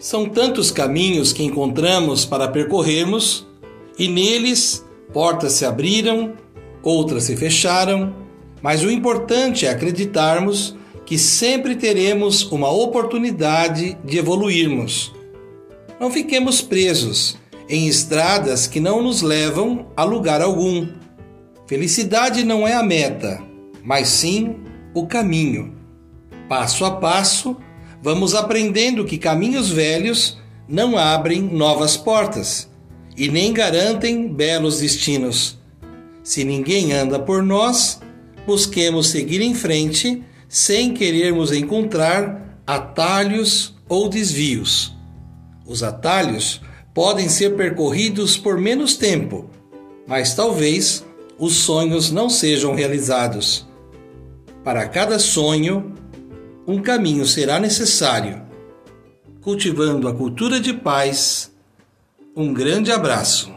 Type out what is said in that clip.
São tantos caminhos que encontramos para percorrermos, e neles portas se abriram, outras se fecharam, mas o importante é acreditarmos que sempre teremos uma oportunidade de evoluirmos. Não fiquemos presos em estradas que não nos levam a lugar algum. Felicidade não é a meta, mas sim o caminho. Passo a passo, vamos aprendendo que caminhos velhos não abrem novas portas e nem garantem belos destinos. Se ninguém anda por nós, busquemos seguir em frente sem querermos encontrar atalhos ou desvios. Os atalhos podem ser percorridos por menos tempo, mas talvez os sonhos não sejam realizados. Para cada sonho, um caminho será necessário. Cultivando a cultura de paz, um grande abraço.